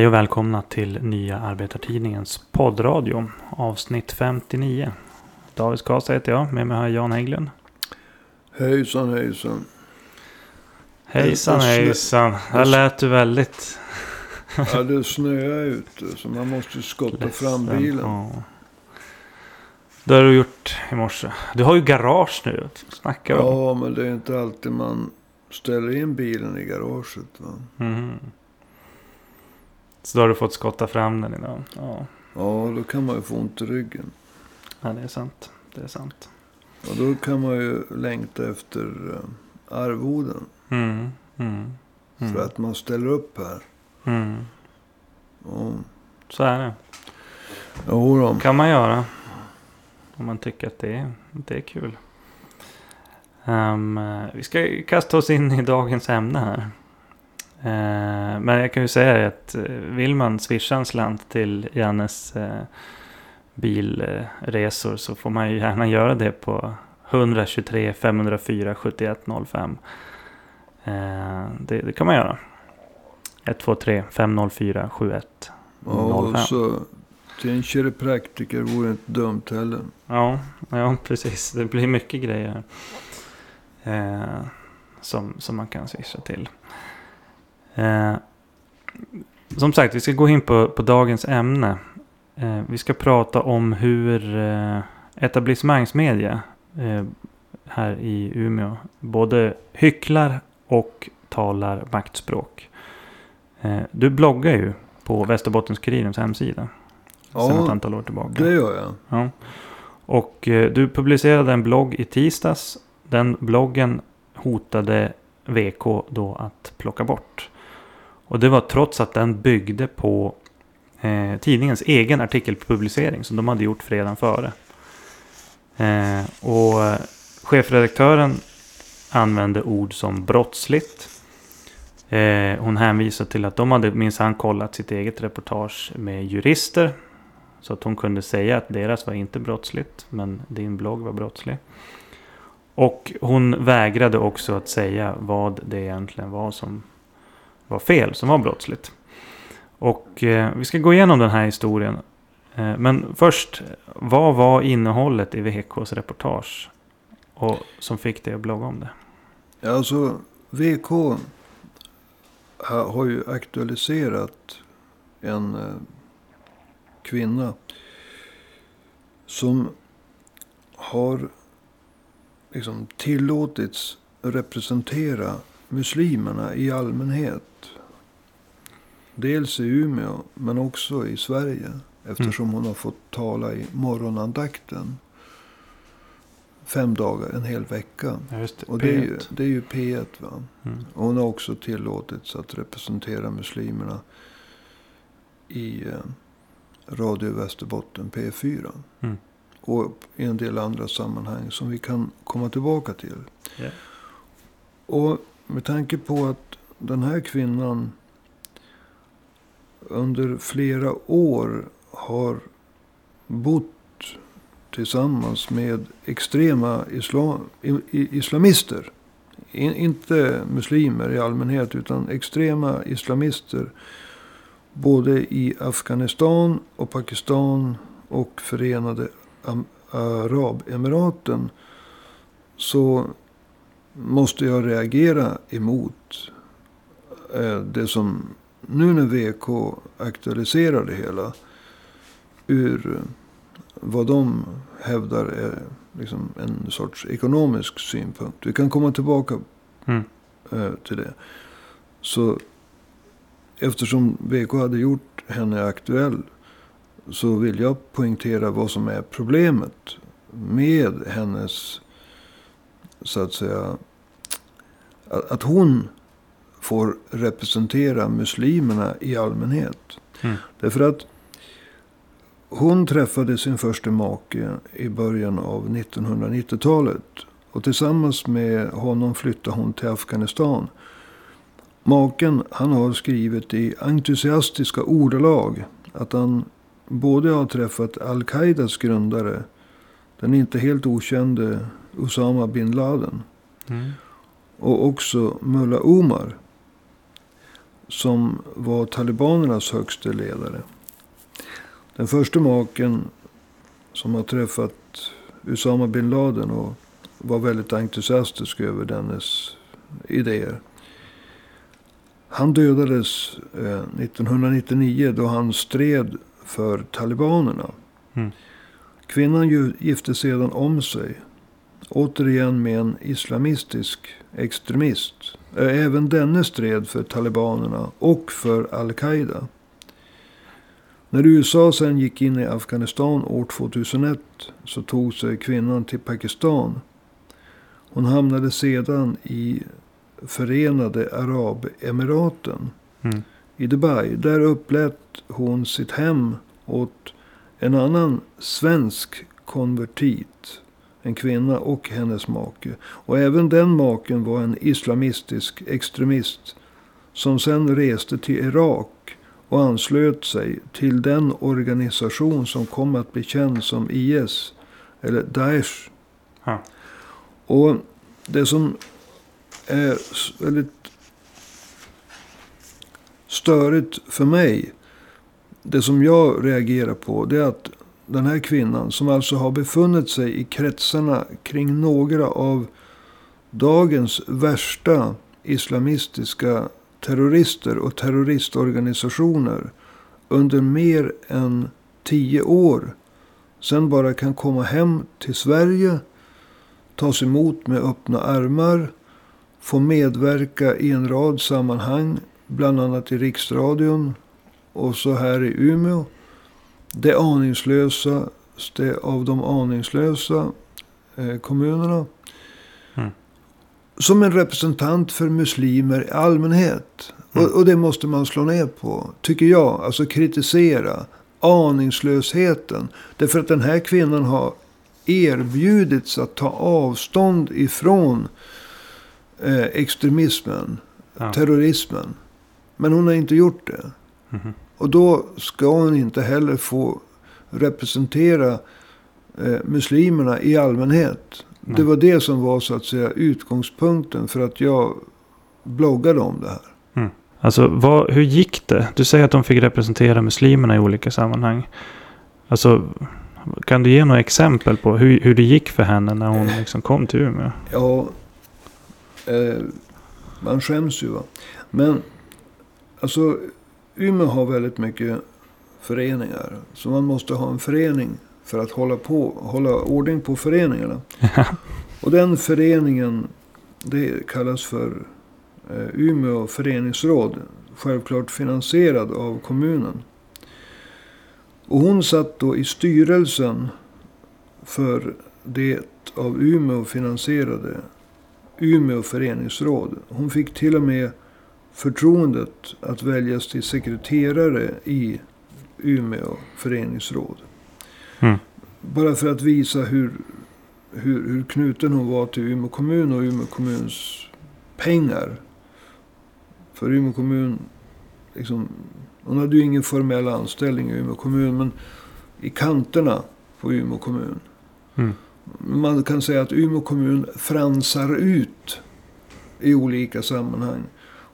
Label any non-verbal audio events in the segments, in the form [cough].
Hej och välkomna till Nya Arbetartidningens poddradio. Avsnitt 59. David Skasa heter jag. Med mig har jag Jan Hägglund. Hejsan hejsan. Hejsan hejsan. Här lät du väldigt... Ja, det snöar ute så man måste skotta fram ledsen. bilen. Ja. Det har du gjort i morse. Du har ju garage nu. Snackar du om? Ja, men det är inte alltid man ställer in bilen i garaget. Va? Mhm. Så då har du fått skotta fram den idag. Ja, Ja, då kan man ju få ont i ryggen. ja det är sant. Det är sant. Och då kan man ju längta efter eh, arvoden. Mm. Mm. Mm. För att man ställer upp här. Mm. Ja, Så är det. jo då. kan man göra. Om man tycker att det är, det är kul. Eh, vi ska kasta oss in i dagens ämne här. Eh, men jag kan ju säga att eh, vill man swisha en slant till Jannes uh, bilresor så får man ju gärna göra det på 123 504 7105. Uh, det, det kan man göra. 123 504 7105. Ja, så till en kiropraktiker vore inte dumt heller. Ja, ja, precis. Det blir mycket grejer eh, som, som man kan swisha till. Eh, som sagt, vi ska gå in på, på dagens ämne. Eh, vi ska prata om hur eh, etablissemangsmedia eh, här i Umeå både hycklar och talar maktspråk. Eh, du bloggar ju på Västerbottens-Kurirens hemsida. sedan ett Ja, antal år tillbaka. det gör jag. Ja. Och eh, du publicerade en blogg i tisdags. Den bloggen hotade VK då att plocka bort. Och det var trots att den byggde på eh, tidningens egen artikelpublicering som de hade gjort fredagen före. Eh, och eh, chefredaktören använde ord som brottsligt. Eh, hon hänvisar till att de hade minsann kollat sitt eget reportage med jurister. Så att hon kunde säga att deras var inte brottsligt, men din blogg var brottslig. Och hon vägrade också att säga vad det egentligen var som var fel, som var brottsligt. Och eh, vi ska gå igenom den här historien. Eh, men först, vad var innehållet i VKs reportage? Och som fick dig att blogga om det? Ja, Alltså, VK har ju aktualiserat en eh, kvinna som har liksom tillåtits representera muslimerna i allmänhet. Dels i Umeå men också i Sverige. Eftersom hon har fått tala i morgonandakten. Fem dagar, en hel vecka. Ja, det. Och det är, ju, det är ju P1 va. Mm. Och hon har också tillåtits att representera muslimerna i eh, Radio Västerbotten P4. Mm. Och i en del andra sammanhang som vi kan komma tillbaka till. Ja. Och med tanke på att den här kvinnan under flera år har bott tillsammans med extrema islam, islamister. In, inte muslimer i allmänhet utan extrema islamister. Både i Afghanistan och Pakistan och Förenade Arabemiraten. Så måste jag reagera emot eh, det som nu när VK aktualiserar det hela. Ur vad de hävdar är liksom en sorts ekonomisk synpunkt. Vi kan komma tillbaka Mm. eh, till det. Så eftersom VK hade gjort henne aktuell så vill jag poängtera vad som är problemet med hennes, så att säga, att hon får representera muslimerna i allmänhet. Mm. Därför att hon träffade sin första make i början av 1990-talet. Och tillsammans med honom flyttade hon till Afghanistan. Maken han har skrivit i entusiastiska ordalag att han både har träffat Al-Qaidas grundare, den inte helt okände Osama bin Laden, Mm. och också Mullah Omar. Som var talibanernas högste ledare. Den första maken som har träffat Usama bin Laden och var väldigt entusiastisk över dennes idéer. Han dödades eh, 1999 då han stred för talibanerna. Mm. Kvinnan gifte sedan om sig. Återigen med en islamistisk extremist. Även denne stred för talibanerna och för al-Qaida. När USA sen gick in i Afghanistan år 2001 så tog sig kvinnan till Pakistan. Hon hamnade sedan i Förenade Arabemiraten Mm. i Dubai. Där upplät hon sitt hem åt en annan svensk konvertit. En kvinna och hennes make. Och även den maken var en islamistisk extremist. Som sen reste till Irak och anslöt sig till den organisation som kom att bli känd som IS. Eller Daesh. Ja. Och det som är väldigt störigt för mig. Det som jag reagerar på. Det är att den här kvinnan. Som alltså har befunnit sig i kretsarna kring några av dagens värsta islamistiska terrorister och terroristorganisationer. Under mer än tio år. Sen bara kan komma hem till Sverige. Tas emot med öppna armar. Få medverka i en rad sammanhang. Bland annat i Riksradion. Och så här i Umeå. Det aningslösaste av de aningslösa eh, kommunerna. Mm. Som en representant för muslimer i allmänhet. Mm. Och, och det måste man slå ner på. Tycker jag. Alltså kritisera. Aningslösheten. Därför att den här kvinnan har erbjudits att ta avstånd ifrån eh, extremismen. Ja. Terrorismen. Men hon har inte gjort det. Mhm. Och då ska hon inte heller få representera eh, muslimerna i allmänhet. Nej. Det var det som var så att säga utgångspunkten för att jag bloggade om det här. Alltså, vad, hur gick det? Du säger att de fick representera muslimerna i olika sammanhang. Alltså, kan du ge några exempel på hur, hur det gick för henne när hon liksom kom till Umeå? Ja, eh, man skäms ju va. Men alltså Umeå har väldigt mycket föreningar. Så man måste ha en förening för att hålla, på, hålla ordning på föreningarna. [laughs] Och den föreningen, det kallas för eh, Umeå föreningsråd. Självklart finansierad av kommunen. Och hon satt då i styrelsen för det av Umeå finansierade Umeå föreningsråd. Hon fick till och med förtroendet att väljas till sekreterare i Umeå föreningsråd. Mm. Bara för att visa hur, hur, hur knuten hon var till Umeå kommun och Umeå kommuns pengar. För Umeå kommun, liksom, hon hade ju ingen formell anställning i Umeå kommun. Men i kanterna på Umeå kommun. Mm. Man kan säga att Umeå kommun fransar ut i olika sammanhang.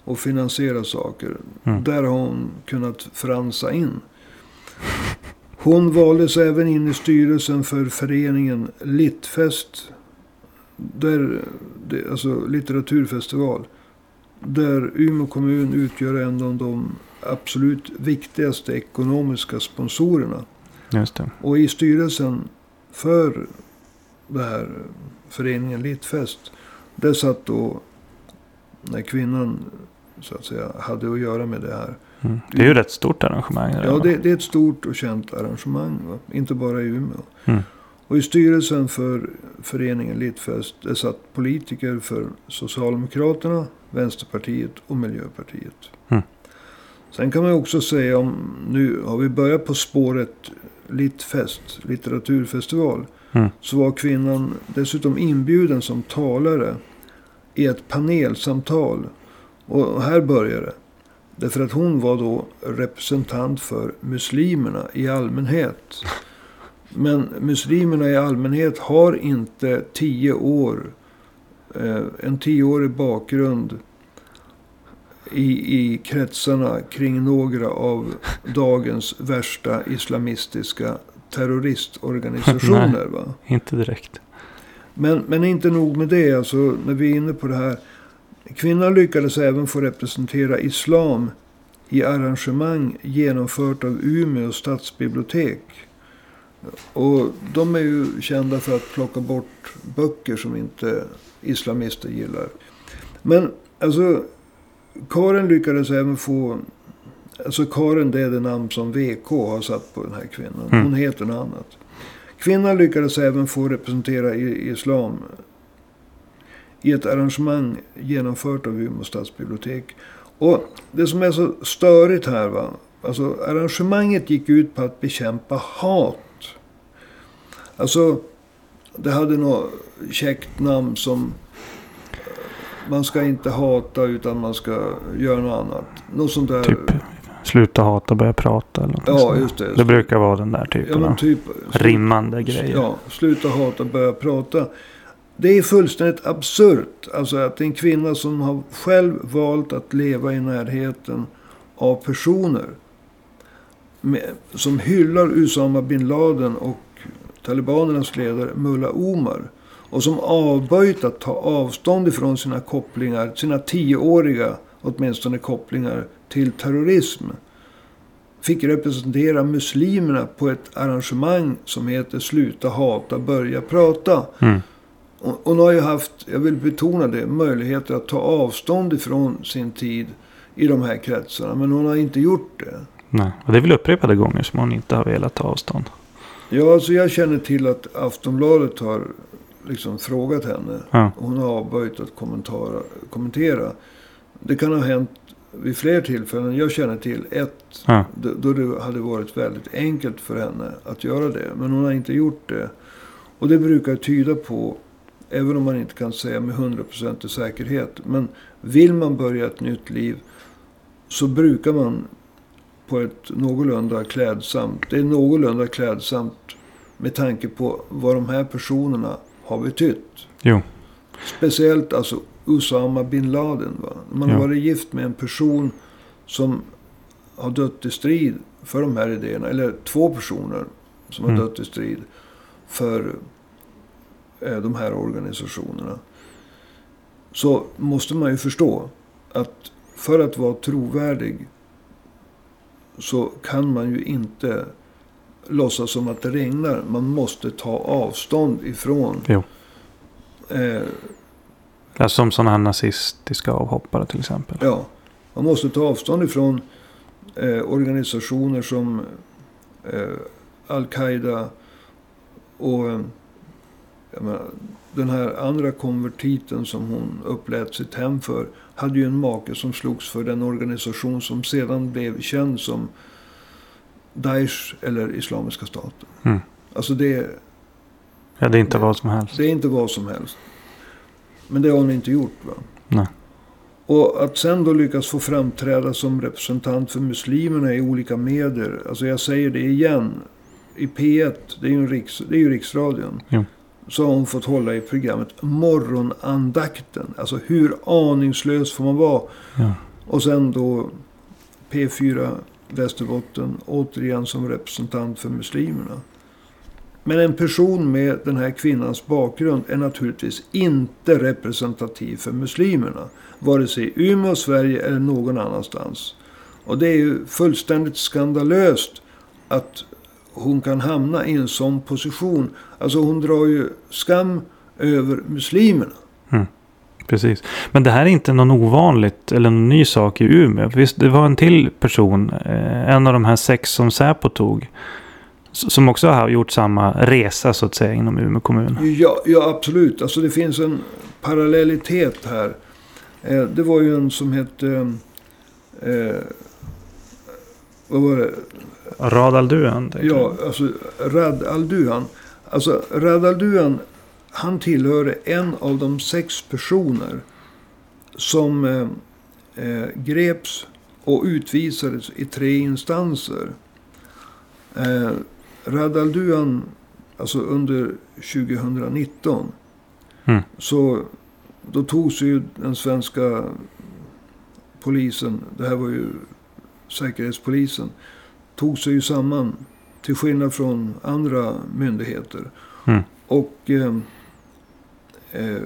Och finansierar saker. Mm. Där har hon kunnat fransa in. Hon valdes även in i styrelsen för föreningen Littfest. Där, alltså litteraturfestival. Där Umeå kommun utgör en av de absolut viktigaste ekonomiska sponsorerna. Och i styrelsen för det här föreningen Littfest. Där satt då när kvinnan så att säga hade att göra med det här. Mm. Det är ju ett rätt stort arrangemang. det Ja, det, det är ett stort och känt arrangemang. Va? Inte bara i Umeå. Mm. Och i styrelsen för föreningen Littfest. Där satt politiker för Socialdemokraterna, Vänsterpartiet och Miljöpartiet. Mm. Sen kan man också säga om, nu har vi börjat på spåret Littfest, litteraturfestival. Mm. Så var kvinnan dessutom inbjuden som talare i ett panelsamtal. Och här börjar det. Därför att hon var då representant för muslimerna i allmänhet. Men muslimerna i allmänhet har inte tio år, eh, en tioårig bakgrund i, i kretsarna kring några av dagens värsta islamistiska terroristorganisationer. [laughs] va? Inte direkt. Men, men inte nog med det. Alltså, när vi är inne på det här. Kvinnan lyckades även få representera islam i arrangemang genomfört av Umeå stadsbibliotek. Och de är ju kända för att plocka bort böcker som inte islamister gillar. Men alltså, Karin lyckades även få... Alltså Karin det är det namn som VK har satt på den här kvinnan. Mm. Hon heter något annat. Kvinnan lyckades även få representera islam i ett arrangemang genomfört av Umeå stadsbibliotek. Och det som är så störigt här va. Alltså arrangemanget gick ut på att bekämpa hat. Alltså det hade något käckt namn som eh, man ska inte hata utan man ska göra något annat. Något sånt där. Typ sluta hata och börja prata. Eller Ja, sånt. just det. Det brukar vara den där Ja, typen av typ, rimmande grejer. Ja, sluta hata, börja prata. Det är fullständigt absurt. Alltså att en kvinna som har själv valt att leva i närheten av personer. Med, som hyllar Usama bin Laden och talibanernas ledare Mullah Omar. Och som avböjt att ta avstånd ifrån sina kopplingar, sina tioåriga åtminstone kopplingar till terrorism fick representera muslimerna på ett arrangemang som heter Sluta hata, börja prata. Mm. Hon har ju haft, jag vill betona det, möjligheter att ta avstånd ifrån sin tid i de här kretsarna. Men hon har inte gjort det. Nej. Och det är väl upprepade gånger som hon inte har velat ta avstånd. Ja, alltså jag känner till att Aftonbladet har liksom frågat henne. Ja. Hon har avböjt att kommentera. Det kan ha hänt vid fler tillfällen. Jag känner till ett Ja. då det hade varit väldigt enkelt för henne att göra det. Men hon har inte gjort det. Och det brukar tyda på, även om man inte kan säga med 100% säkerhet. Men vill man börja ett nytt liv så brukar man på ett någorlunda klädsamt. Det är någorlunda klädsamt med tanke på vad de här personerna har betytt. Jo. Speciellt alltså Usama bin Laden. Va? Man har Ja. varit gift med en person som har dött i strid för de här idéerna. Eller två personer som har Mm. dött i strid för de här organisationerna. Så måste man ju förstå att för att vara trovärdig så kan man ju inte låtsas som att det regnar. Man måste ta avstånd ifrån Jo. eh, Ja, som sådana här nazistiska avhoppare till exempel. Ja, man måste ta avstånd ifrån eh, organisationer som eh, Al-Qaida och eh, menar, den här andra konvertiten som hon upplät sitt hem för hade ju en make som slogs för den organisation som sedan blev känd som Daesh eller Islamiska staten. Mm. Alltså det, Ja, det är inte vad som helst. det är inte vad som helst. Men det har hon inte gjort. va? Nej. Och att sen då lyckas få framträda som representant för muslimerna i olika medier. Alltså jag säger det igen. I P1, det är ju, riks, det är ju riksradion. Jo. Så har hon fått hålla i programmet Morgonandakten. Alltså hur aningslös får man vara? Ja. Och sen då P4 Västerbotten återigen som representant för muslimerna. Men en person med den här kvinnans bakgrund är naturligtvis inte representativ för muslimerna. Vare sig i Umeå, Sverige eller någon annanstans. Och det är ju fullständigt skandalöst att hon kan hamna i en sån position. Alltså hon drar ju skam över muslimerna. Precis. Men det här är inte någon ovanligt eller någon ny sak i Umeå. Visst, det var en till person, eh, en av de här sex som Säpo tog. Som också har gjort samma resa så att säga inom Umeå kommun. Ja, ja absolut. Alltså det finns en parallellitet här. Eh, det var ju en som hette... Eh, vad var det? Radal Duan. tänker Ja, alltså Rad al-Duhan. Alltså Rad al-Duhan, han tillhörde en av de sex personer som eh, eh, greps och utvisades i tre instanser. Eh, Rad alltså under 2019, Mm. så då togs ju den svenska polisen, det här var ju Säkerhetspolisen, tog sig ju samman till skillnad från andra myndigheter. Mm. Och eh, eh,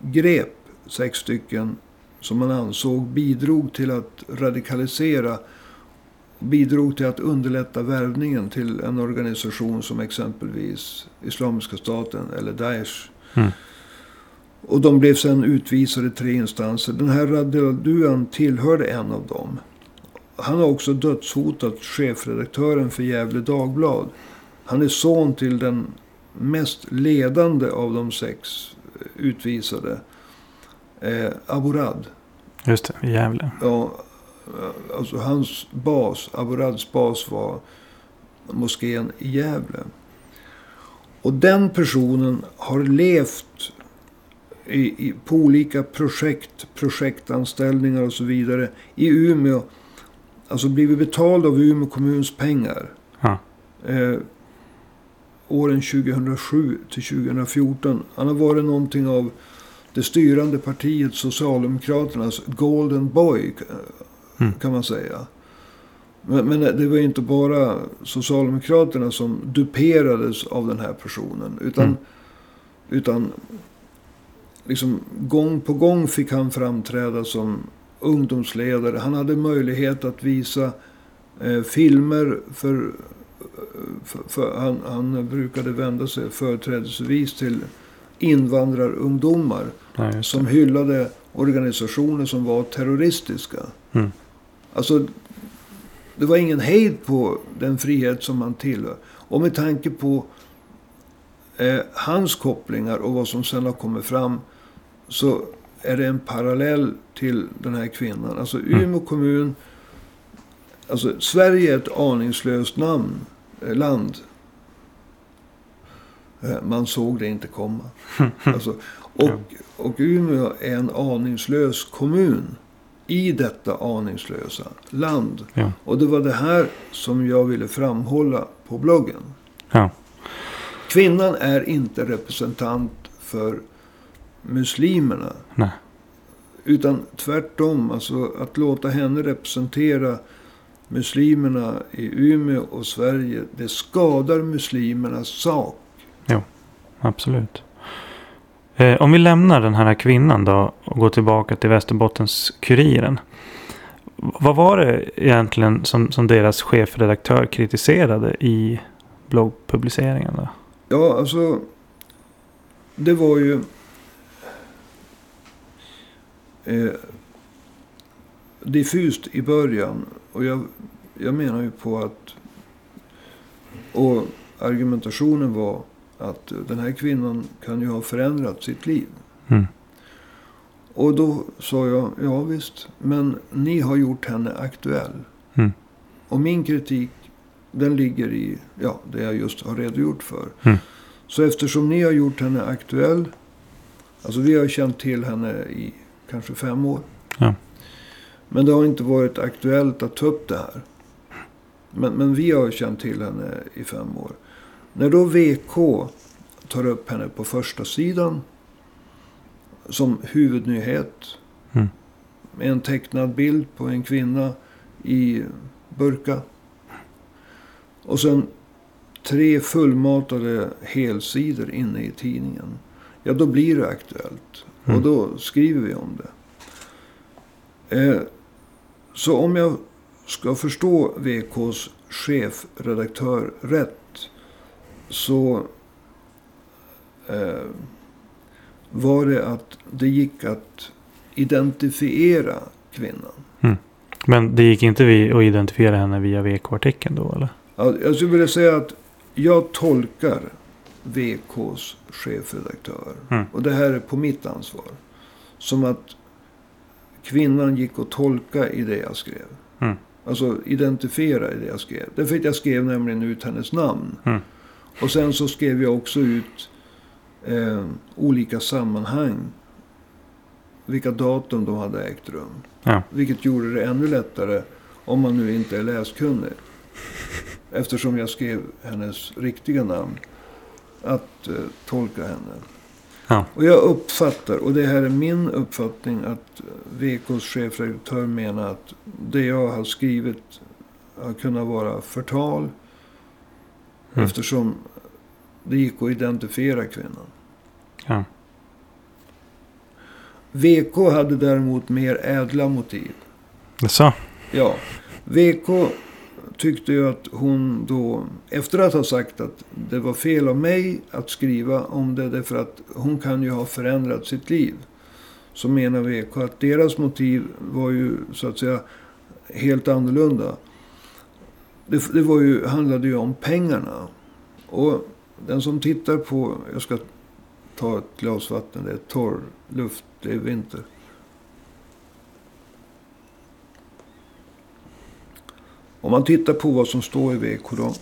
grep sex stycken som man ansåg bidrog till att radikalisera bidrog till att underlätta värvningen till en organisation som exempelvis Islamiska staten eller Daesh. Mm. Och de blev sen utvisade i tre instanser. Den här Radeduan tillhörde en av dem. Han har också dödshotat chefredaktören för Gävle Dagblad. Han är son till den mest ledande av de sex utvisade. Eh, Aburad. Just det, i Gävle. Ja, alltså hans bas, Aburads bas var moskén i Gävle. Och den personen har levt i, i, på olika projekt, projektanställningar och så vidare i Umeå. Alltså blivit betald av Umeå kommuns pengar. Ja. Eh, åren 2007 till 2014. Han har varit någonting av det styrande partiet Socialdemokraternas Golden Boy. Mm. Kan man säga. Men, men det var inte bara Socialdemokraterna som duperades av den här personen. Utan, Mm. utan liksom gång på gång fick han framträda som ungdomsledare. Han hade möjlighet att visa eh, filmer för... för, för han, han brukade vända sig företrädesvis till invandrarungdomar. Ja, Som hyllade organisationer som var terroristiska. Mm. Alltså, det var ingen hejd på den frihet som han tillhör. Och med tanke på eh, hans kopplingar och vad som sen har kommit fram. Så är det en parallell till den här kvinnan. Alltså Umeå kommun. Alltså Sverige är ett aningslöst namn, eh, land. Eh, man såg det inte komma. [laughs] Alltså, och, och Umeå är en aningslös kommun. I detta aningslösa land. Ja. Och det var det här som jag ville framhålla på bloggen. Ja. Kvinnan är inte representant för muslimerna. Nej. Utan tvärtom, alltså att låta henne representera muslimerna i Umeå och Sverige. Det skadar muslimernas sak. Absolut. Eh, om vi lämnar den här kvinnan då och går tillbaka till Västerbottens Kuriren. Vad var det egentligen som, som deras chefredaktör kritiserade i bloggpubliceringen? Då? Ja, alltså. Det var ju. Eh, diffust i början. Och jag, jag menar ju på att. Och argumentationen var att den här kvinnan kan ju ha förändrat sitt liv. Mm. Och då sa jag, ja visst, men ni har gjort henne aktuell. Mm. Och min kritik, den ligger i ja, det jag just har redogjort för. Mm. Så eftersom ni har gjort henne aktuell, alltså vi har känt till henne i kanske fem år. Ja. Men det har inte varit aktuellt att ta upp det här. Men, men vi har känt till henne i fem år. När då VK tar upp henne på första sidan som huvudnyhet. Mm. Med en tecknad bild på en kvinna i burka. Och sen tre fullmatade helsidor inne i tidningen. Ja, då blir det aktuellt. Mm. Och då skriver vi om det. Eh, så om jag ska förstå VKs chefredaktör rätt. Så eh, var det att det gick att identifiera kvinnan. Men det gick inte vi att identifiera henne via VK-artikeln då eller? Ja, Jag skulle vilja säga att jag tolkar VKs chefredaktör. Mm. Och det här är på mitt ansvar. Som att kvinnan gick att tolka i det jag skrev. Mm. Alltså identifiera i det jag skrev. Därför att jag skrev nämligen ut hennes namn. Mm. Och sen så skrev jag också ut eh, olika sammanhang. Vilka datum de hade ägt rum. Ja. Vilket gjorde det ännu lättare om man nu inte är läskunnig. Eftersom jag skrev hennes riktiga namn. Att eh, tolka henne. Ja. Och jag uppfattar, och det här är min uppfattning, att VKs chefredaktör menar att det jag har skrivit har kunnat vara förtal. Mm. Eftersom det gick att identifiera kvinnan. Ja. VK hade däremot mer ädla motiv. Så. Ja, VK tyckte ju att hon då, efter att ha sagt att det var fel av mig att skriva om det, därför att hon kan ju ha förändrat sitt liv. Så menar VK att deras motiv var ju så att säga helt annorlunda. Det, det var ju, handlade ju om pengarna. Och den som tittar på, jag ska ta ett glas vatten, det är torr luft, det är vinter. Om man tittar på vad som står i VK då.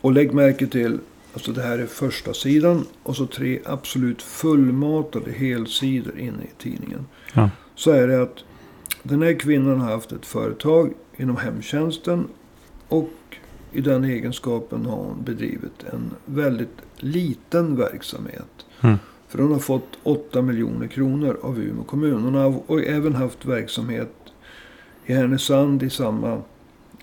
Och lägg märke till, alltså det här är första sidan och så tre absolut fullmatade helsidor inne i tidningen. Ja. Så är det att den här kvinnan har haft ett företag inom hemtjänsten. Och i den egenskapen har hon bedrivit en väldigt liten verksamhet. Mm. För hon har fått 8 miljoner kronor av Umeå kommun. Hon har och även haft verksamhet i Härnösand i samma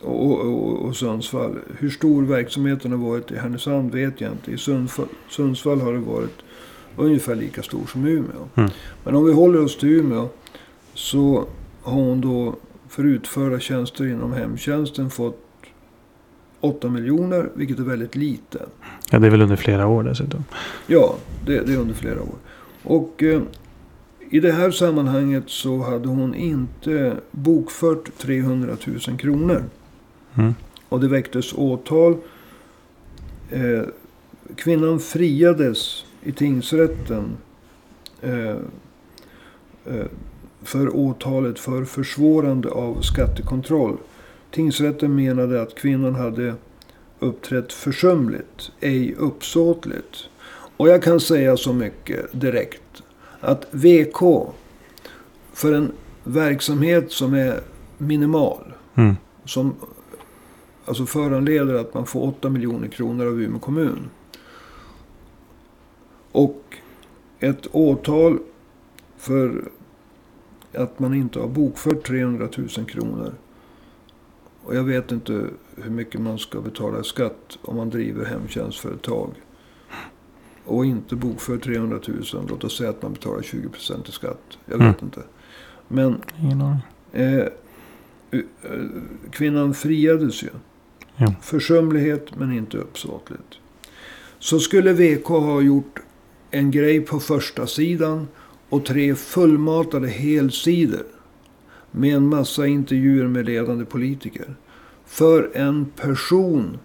och, och, och, Sundsvall. Hur stor verksamheten har varit i Härnösand vet jag inte. I Sundsvall, Sundsvall har det varit ungefär lika stor som Umeå. Mm. Men om vi håller oss till Umeå så har hon då för utförda tjänster inom hemtjänsten fått 8 miljoner, vilket är väldigt lite. ja, det är väl under flera år dessutom. Ja, det, det är under flera år. Och eh, i det här sammanhanget så hade hon inte bokfört 300 000 kronor. Mm. Och det väcktes åtal. Eh, kvinnan friades i tingsrätten. Eh, eh, för åtalet för försvårande av skattekontroll. Tingsrätten menade att kvinnan hade uppträtt försumligt, ej uppsåtligt. Och jag kan säga så mycket direkt. Att VK för en verksamhet som är minimal. Mm. Som alltså föranleder att man får 8 miljoner kronor av Umeå kommun. Och ett åtal för att man inte har bokfört 300 000 kronor. Och jag vet inte hur mycket man ska betala i skatt om man driver hemtjänstföretag. Och inte bokför 300 000. Låt oss säga att man betalar 20 procent i skatt. Jag vet Mm. inte. Men eh, eh, kvinnan friades ju. Ja. Försumlighet men inte uppsåtligt. Så skulle VK ha gjort en grej på första sidan och tre fullmatade helsidor med en massa intervjuer med ledande politiker. För en person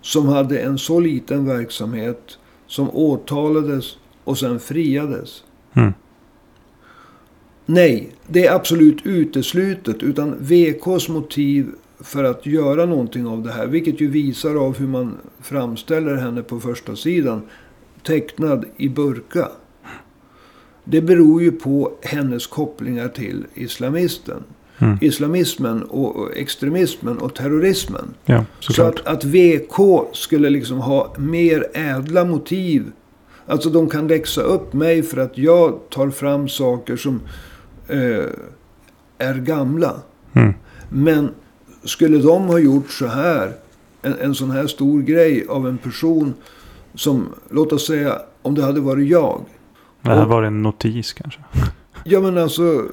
som hade en så liten verksamhet som åtalades och sen friades. Mm. Nej, det är absolut uteslutet. Utan VKs motiv för att göra någonting av det här. Vilket ju visar av hur man framställer henne på första sidan. Tecknad i burka. Det beror ju på hennes kopplingar till islamisten. Mm. Islamismen och extremismen och terrorismen. Ja, Så att, att VK skulle liksom ha mer ädla motiv. Alltså de kan läxa upp mig för att jag tar fram saker som eh, är gamla. Mm. Men skulle de ha gjort så här, en, en sån här stor grej av en person som, låt oss säga, om det hade varit jag. Det här Och- var en notis kanske. [laughs] Ja men alltså,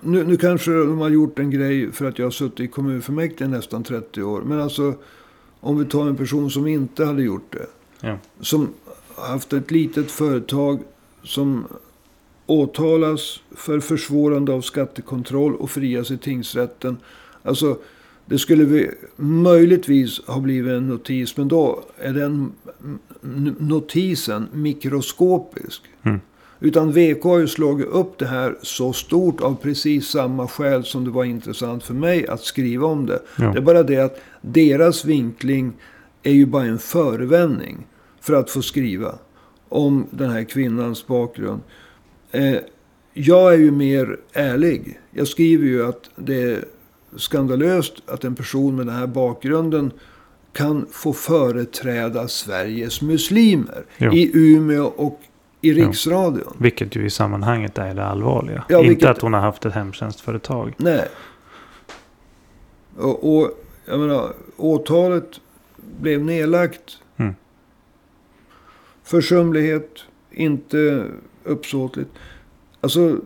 nu, nu kanske de har gjort en grej för att jag har suttit i kommunfullmäktige nästan 30 år. Men alltså, om vi tar en person som inte hade gjort det. Ja. Som haft ett litet företag som åtalas för försvårande av skattekontroll och frias i tingsrätten. Alltså, det skulle vi möjligtvis ha blivit en notis, men då är den notisen mikroskopisk. Mm. Utan VK har ju slagit upp det här så stort av precis samma skäl som det var intressant för mig att skriva om det. Ja. Det är bara det att deras vinkling är ju bara en förevändning för att få skriva om den här kvinnans bakgrund. Eh, jag är ju mer ärlig. Jag skriver ju att det är skandalöst att en person med den här bakgrunden kan få företräda Sveriges muslimer Ja. i Umeå och i Riksradion. Vilket ju i sammanhanget är det allvarliga. Ja, Inte vilket- att hon har haft ett hemtjänstföretag. Nej. Och, och jag menar, åtalet blev nedlagt. Mm. Försumlighet, inte uppsåtligt. Alltså,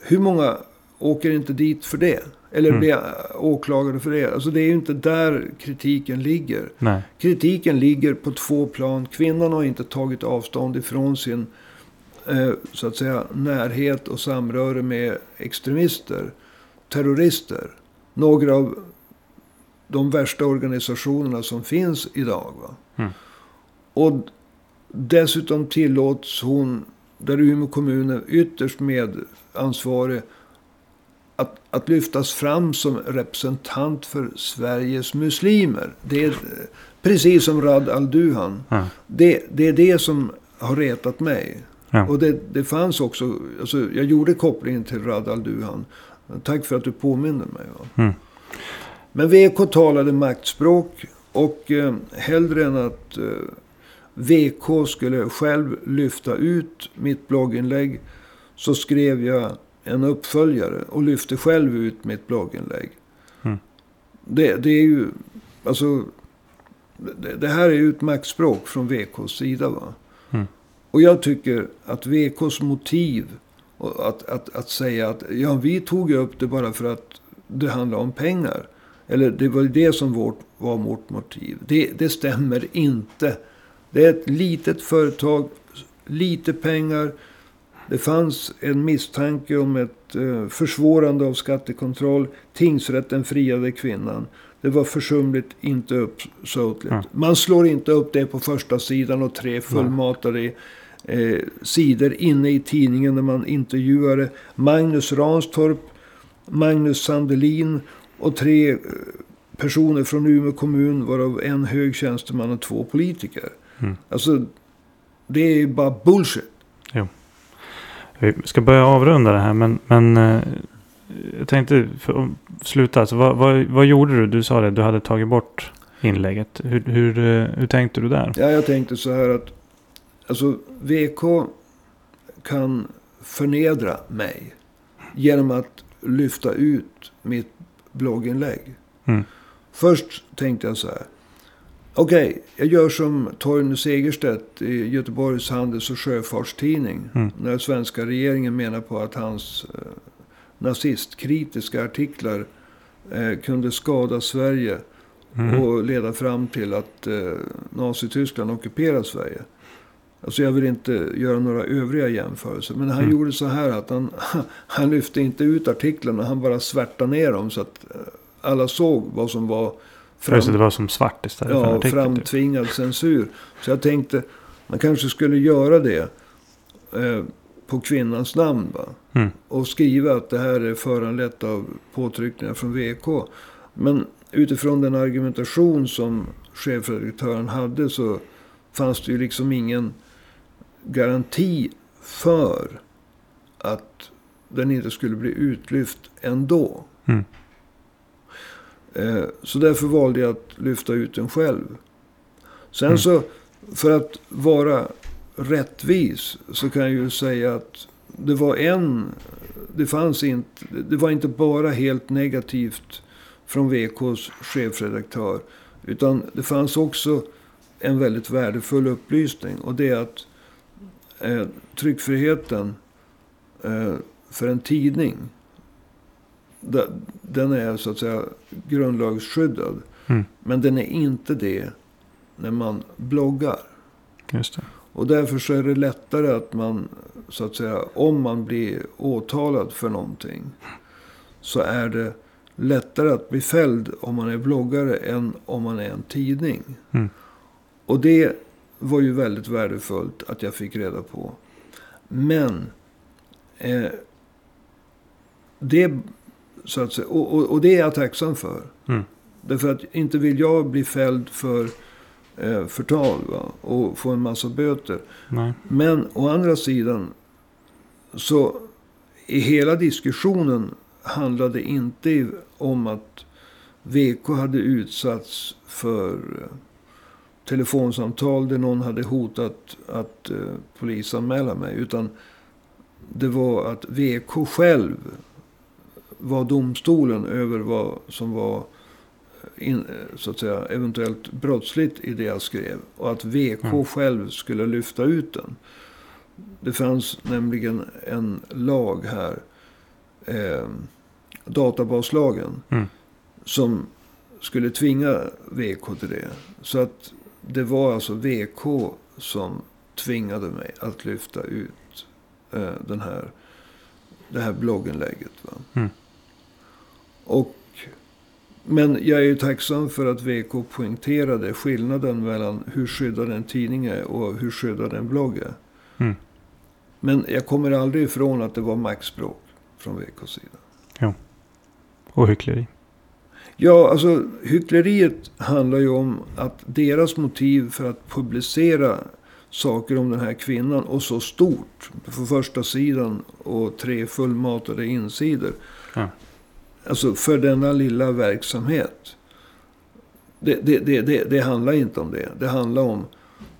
hur många åker inte dit för det? Eller Mm. blir åklagade för det? Alltså det är ju inte där kritiken ligger. Nej. Kritiken ligger på två plan. Kvinnan har inte tagit avstånd ifrån sin eh, så att säga, närhet och samröre med extremister, terrorister. Några av de värsta organisationerna som finns idag. Mm. Och dessutom tillåts hon, där Umeå kommun är ytterst medansvarig, att, att lyftas fram som representant för Sveriges muslimer. Det är precis som Rad al-Duhan. Ja. Det, det är det som har retat mig. Ja. Och det, det fanns också, alltså, jag gjorde kopplingen till Rad al-Duhan. Tack för att du påminde mig. Mm. Men VK talade maktspråk. Och eh, hellre än att eh, VK skulle själv lyfta ut mitt blogginlägg. Så skrev jag en uppföljare och lyfte själv ut mitt blogginlägg. Mm. Det, det är ju, alltså, det, det här är ju ett maktspråk från VKs sida. va. Mm. Och jag tycker att VKs motiv att, att, att säga att ja, vi tog upp det bara för att det handlar om pengar. Eller det var det som vårt, var vårt motiv. Det, det stämmer inte. Det är ett litet företag, lite pengar. Det fanns en misstanke om ett eh, försvårande av skattekontroll. Tingsrätten friade kvinnan. Det var försumligt, inte uppsåtligt. Ja. Man slår inte upp det på första sidan och tre fullmatade eh, sidor inne i tidningen när man intervjuade Magnus Ranstorp, Magnus Sandelin och tre eh, personer från Umeå kommun, varav en hög tjänsteman och två politiker. Mm. Alltså, det är bara bullshit. Vi ska börja avrunda det här men, men eh, jag tänkte för sluta. Alltså, vad, vad, vad gjorde du? Du sa det, du hade tagit bort inlägget. Hur, hur, eh, hur tänkte du där? Ja, jag tänkte så här att alltså, VK kan förnedra mig genom att lyfta ut mitt blogginlägg. Mm. Först tänkte jag så här. Okej, jag gör som Torgny Segerstedt i Göteborgs Handels och Sjöfartstidning. Mm. När svenska regeringen menar på att hans eh, nazistkritiska artiklar eh, kunde skada Sverige Mm. och leda fram till att eh, Nazityskland ockuperar Sverige. Alltså jag vill inte göra några övriga jämförelser. Men han Mm. gjorde så här att han, [laughs] han lyfte inte ut artiklarna. Han bara svärtade ner dem så att eh, alla såg vad som var Fram, det var som svart istället för en ja, artikel. Typ. framtvingad censur. Så jag tänkte man kanske skulle göra det eh, på kvinnans namn. Va? Mm. Och skriva att det här är föranlett av påtryckningar från VK. Men utifrån den argumentation som chefredaktören hade så fanns det ju liksom ingen garanti för att den inte skulle bli utlyft ändå. Mm. Eh, Så därför valde jag att lyfta ut den själv. Sen Mm. så, för att vara rättvis, så kan jag ju säga att det var en... Det fanns inte... Det var inte bara helt negativt från VKs chefredaktör. Utan det fanns också en väldigt värdefull upplysning. Och det är att eh, tryckfriheten eh, för en tidning den är så att säga grundlagsskyddad. Mm. Men den är inte det när man bloggar. Och därför så är det lättare att man, så att säga, om man blir åtalad för någonting. Så är det lättare att bli fälld om man är bloggare än om man är en tidning. Mm. Och det var ju väldigt värdefullt att jag fick reda på. Men eh, det, så att och, och, och det är jag tacksam för. Mm. Därför att inte vill jag bli fälld för eh, förtal va? och få en massa böter. Nej. Men å andra sidan så i hela diskussionen handlade inte om att VK hade utsatts för telefonsamtal där någon hade hotat att eh, polisanmäla mig. Utan det var att VK själv var domstolen över vad som var in, så att säga, eventuellt brottsligt i det jag skrev. Och att VK mm. själv skulle lyfta ut den. Det fanns nämligen en lag här. Eh, databaslagen. Mm. Som skulle tvinga VK till det. Så att det var alltså VK som tvingade mig att lyfta ut eh, den här, det här blogginlägget. Mm. Och, men jag är ju tacksam för att VK poängterade skillnaden mellan hur skyddad en tidning är och hur skyddad en blogg är. Mm. Men jag kommer aldrig ifrån att det var maktspråk från VKs sida. Ja. Och hyckleri. Ja, alltså hyckleriet handlar ju om att deras motiv för att publicera saker om den här kvinnan och så stort på första sidan och tre fullmatade insidor. Ja. Alltså för denna lilla verksamhet. Det, det, det, det, handlar inte om det. Det handlar om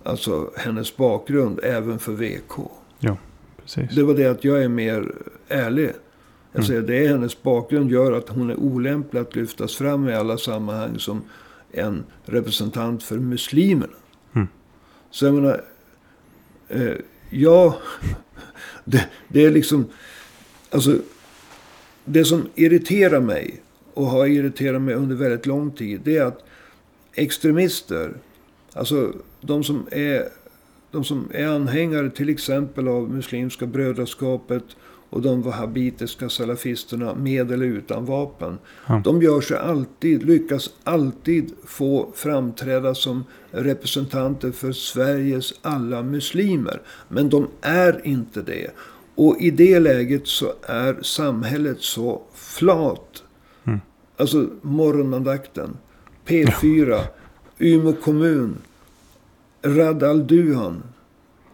alltså, hennes bakgrund även för VK. Ja, precis. Det var det att jag är mer ärlig. Jag säger mm. det är hennes bakgrund gör att hon är olämplig att lyftas fram i alla sammanhang som en representant för muslimerna. Mm. Så jag menar, eh, ja, [laughs] det, det, är liksom, alltså det som irriterar mig och har irriterat mig under väldigt lång tid. Det är att extremister, alltså de som är, de som är anhängare till exempel av Muslimska brödraskapet och de wahhabitiska salafisterna med eller utan vapen. Ja. De gör sig alltid, lyckas alltid få framträda som representanter för Sveriges alla muslimer. Men de är inte det. Och i det läget så är samhället så flat. Mm. Alltså morgonandakten, P4, ja. Umeå kommun, Rad al-Duhan.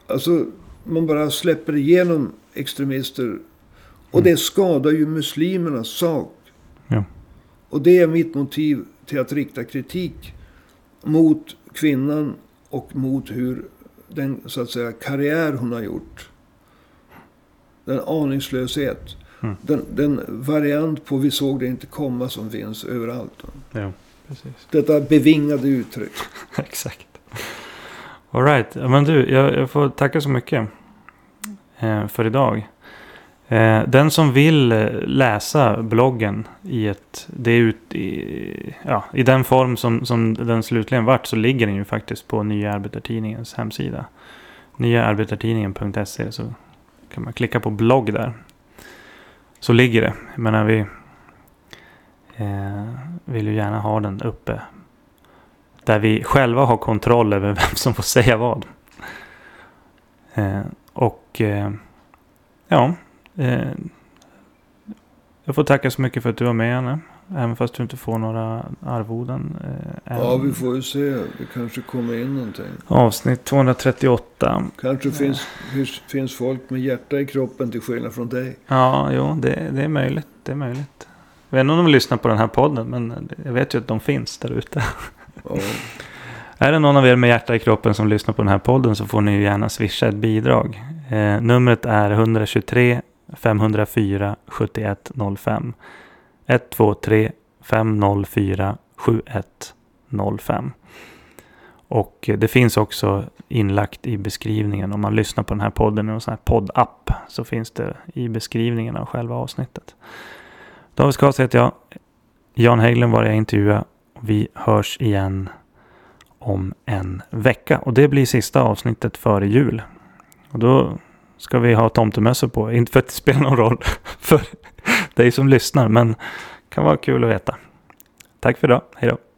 Alltså man bara släpper igenom extremister. Och mm. det skadar ju muslimernas sak. Ja. Och det är mitt motiv till att rikta kritik mot kvinnan och mot hur den så att säga karriär hon har gjort. Den aningslöshet. Mm. Den, den, variant på vi såg det inte komma som finns överallt. Ja, precis. Detta bevingade uttryck. [laughs] Exakt. Alright, men du, jag, jag, får tacka så mycket eh, för idag. Eh, den som vill eh, läsa bloggen i, ett, det ut, i, ja, i den form som, som den slutligen vart så ligger den ju faktiskt på Nya Arbetartidningens hemsida. Nyaarbetartidningen.se så kan man klicka på blogg där. Så ligger det. Jag menar vi eh, vill ju gärna ha den uppe. Där vi själva har kontroll över [laughs] vem som får säga vad. Eh, och eh, ja. Eh, jag får tacka så mycket för att du var med Anna. Även fast du inte får några arvoden. Eh, ja, vi får ju se. Det kanske kommer in någonting. Avsnitt 238. Kanske ja. finns, finns folk med hjärta i kroppen till skillnad från dig. Ja, jo, det, det är möjligt. Det är möjligt. Jag vet inte om de lyssnar på den här podden, men jag vet ju att de finns där ute. Ja. [laughs] Är det någon av er med hjärta i kroppen som lyssnar på den här podden så får ni ju gärna swisha ett bidrag. Eh, numret är 123 504 7105. 123 504 7105. Och det finns också inlagt i beskrivningen om man lyssnar på den här podden i en sån här poddapp. Så finns det i beskrivningen av själva avsnittet. David Skas heter jag. Jan Hägglund var jag intervjuade. Vi hörs igen om en vecka. Och det blir sista avsnittet före jul. Och då ska vi ha tomtemössor på. Inte för att det spelar någon roll [laughs] för dig som lyssnar. Men det kan vara kul att veta. Tack för idag. Hej då.